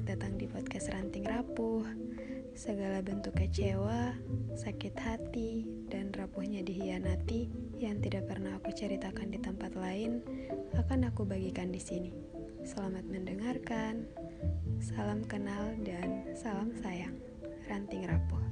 Selamat datang di podcast Ranting Rapuh. Segala bentuk kecewa, sakit hati, dan rapuhnya dihianati yang tidak pernah aku ceritakan di tempat lain akan aku bagikan di sini. Selamat mendengarkan. Salam kenal dan salam sayang. Ranting Rapuh.